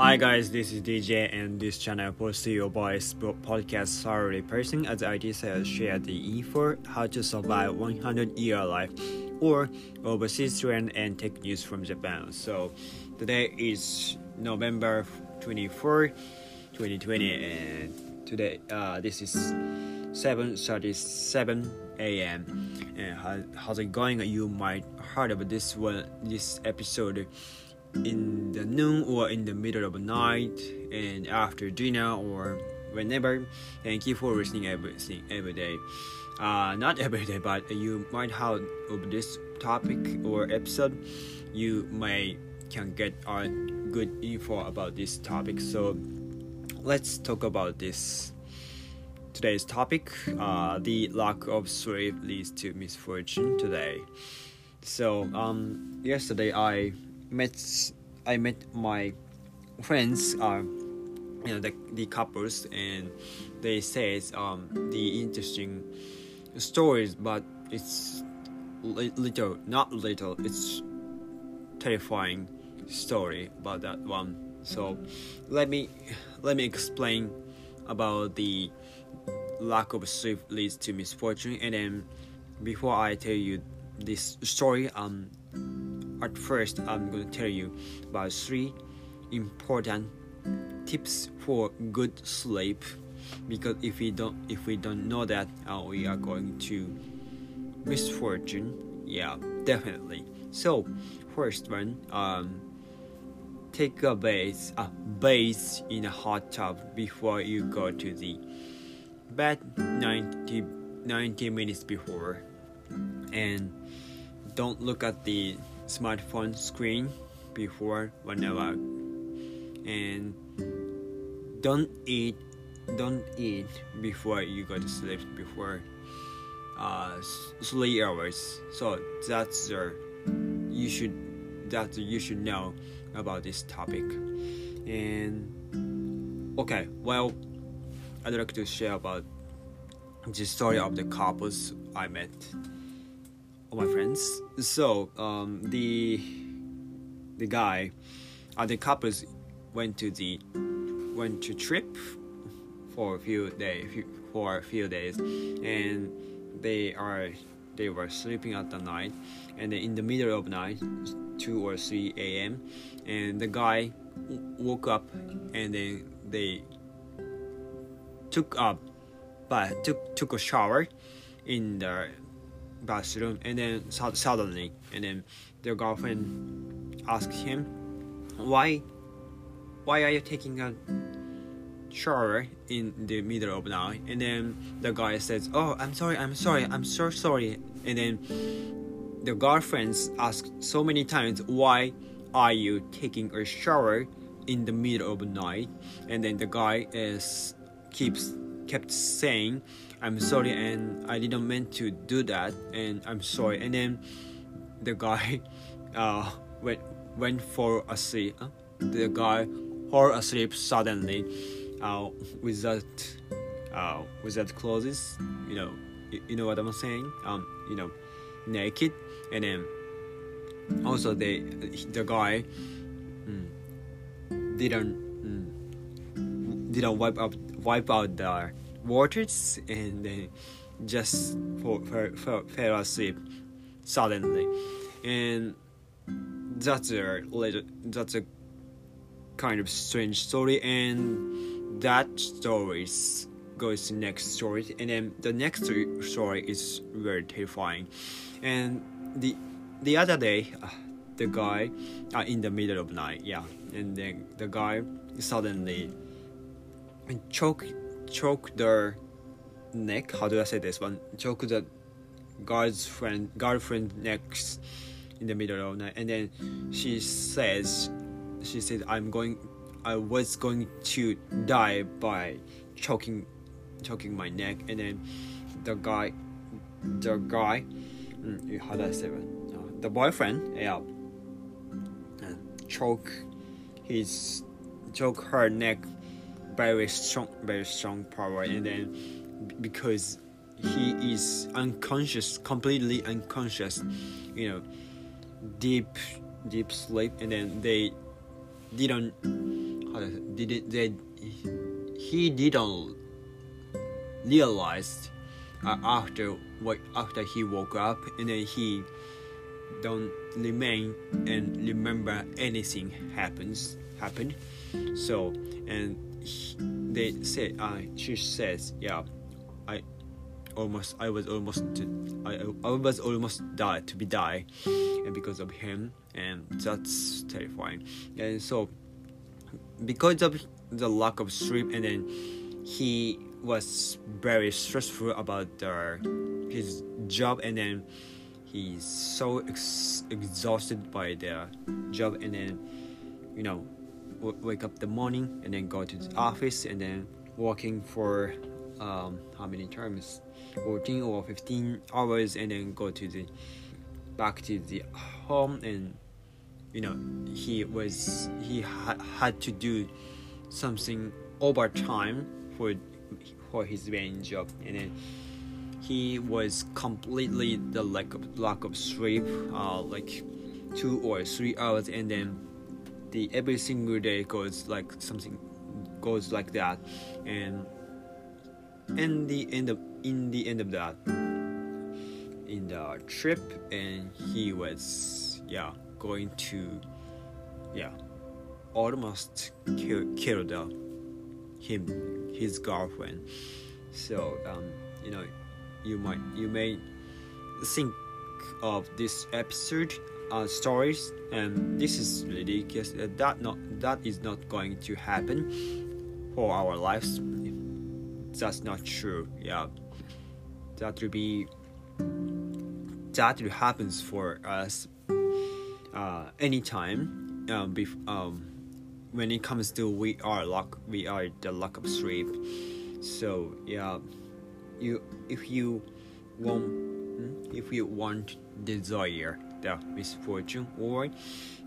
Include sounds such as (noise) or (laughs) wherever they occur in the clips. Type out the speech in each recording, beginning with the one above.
Hi guys, this is DJ and this channel posts your boys podcast salary person as IT sales share the info how to survive 100 year life or overseas trend and tech news from Japan. So today is November 24, 2020 and today uh, this is 7:37 a.m. And how, how's it going? You might heard about this one this episode in the noon or in the middle of the night and after dinner or whenever. Thank you for listening everything every day. Uh, not every day, but you might have of this topic or episode. You may can get a good info about this topic. So let's talk about this. Today's topic: uh, the lack of sleep leads to misfortune. Today, so um, yesterday I met I met my friends uh, you know the, the couples and they said um the interesting stories but it's li- little not little it's terrifying story about that one. So let me let me explain about the lack of sleep leads to misfortune and then before I tell you this story um at first, I'm going to tell you about three important tips for good sleep. Because if we don't, if we don't know that, uh, we are going to misfortune. Yeah, definitely. So, first one, um, take a bath, a bath in a hot tub before you go to the bed 90, 90 minutes before, and don't look at the smartphone screen before whenever. And don't eat don't eat before you go to sleep before uh, three hours. So that's the you should that you should know about this topic. And okay well i'd like to share about the story of the couples i met my friends. So um, the the guy, uh, the couples went to the went to trip for a few days for a few days, and they are they were sleeping at the night, and in the middle of night, two or three a.m., and the guy woke up, and then they took up, but took took a shower in the bathroom and then suddenly and then their girlfriend asked him why why are you taking a shower in the middle of night? And then the guy says oh i'm sorry i'm sorry i'm so sorry. And then the girlfriends ask so many times why are you taking a shower in the middle of the night? And then the guy is keeps kept saying I'm sorry and I didn't mean to do that and I'm sorry. And then the guy (laughs) uh went went for a sleep. The guy fell asleep suddenly uh without uh without clothes you know you, you know what I'm saying? Um you know naked. And then also the the guy mm, didn't mm, didn't wipe up wipe out the waters and then just for, for, fell asleep suddenly. And that's a little that's a kind of strange story and that story goes to next story and then the next story is very terrifying. And the the other day uh, the guy uh, in the middle of night yeah and then the guy suddenly choke choke their neck. How do I say this one? Choke the guard's friend girlfriend next in the middle of the night, and then she says, she said, "I'm going, I was going to die by choking, choking my neck." And then the guy, the guy, mm, how do I say it? Uh, the boyfriend, yeah, uh, choke his choke her neck very strong, very strong power, and then because he is unconscious, completely unconscious, you know, deep, deep sleep, and then they didn't how did it they he didn't realize uh, after what after he woke up and then he don't remain and remember anything happens happened. So and they say uh, she says yeah i almost i was almost I, I was almost died to be die and because of him and that's terrifying. And so because of the lack of sleep and then he was very stressful about the, his job and then he's so ex- exhausted by the job and then you know wake up the morning and then go to the office and then working for um, how many times 14 or 15 hours and then go to the back to the home and you know he was he ha- had to do something overtime for for his main job and then he was completely the lack of lack of sleep uh, like two or three hours and then the every single day goes like something goes like that. And in the end of in the end of that in the trip and he was yeah going to yeah almost kill, kill the, him his girlfriend. So um, you know you might you may think of this episode uh, stories and this is ridiculous. Uh, that not that is not going to happen for our lives. That's not true yeah. That will be that will happens for us uh, anytime um, bef- um, when it comes to we are luck we are the luck of sleep. So yeah you if you want hmm, if you want desire the misfortune or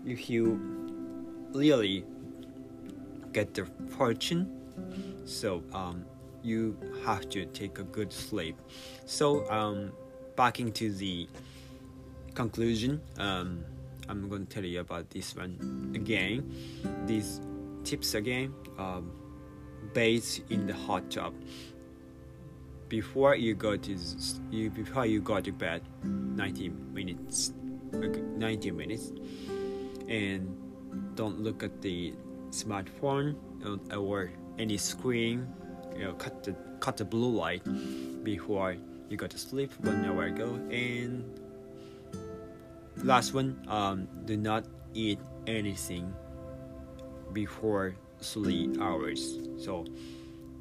if you really get the fortune so um, you have to take a good sleep. So um, back into the conclusion um, i'm going to tell you about this one again. These tips again um, bathe in the hot tub. Before you go to you before you go to bed 90 minutes 90 minutes. And don't look at the smartphone or any screen you know cut the cut the blue light before you go to sleep one hour ago and last one um, do not eat anything before three hours. So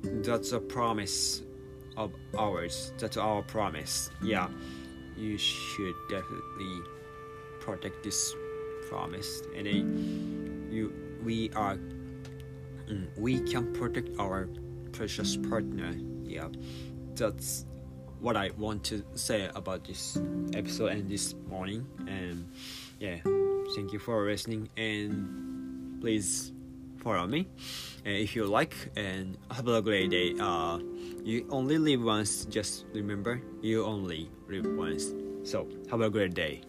that's a promise of ours. That's our promise. Yeah you should definitely protect this promise and you we are mm, we can protect our precious partner. Yeah. That's what i want to say about this episode and this morning. And yeah thank you for listening and please follow me and if you like and have a great day. Uh you only live once just remember you only live once. So have a great day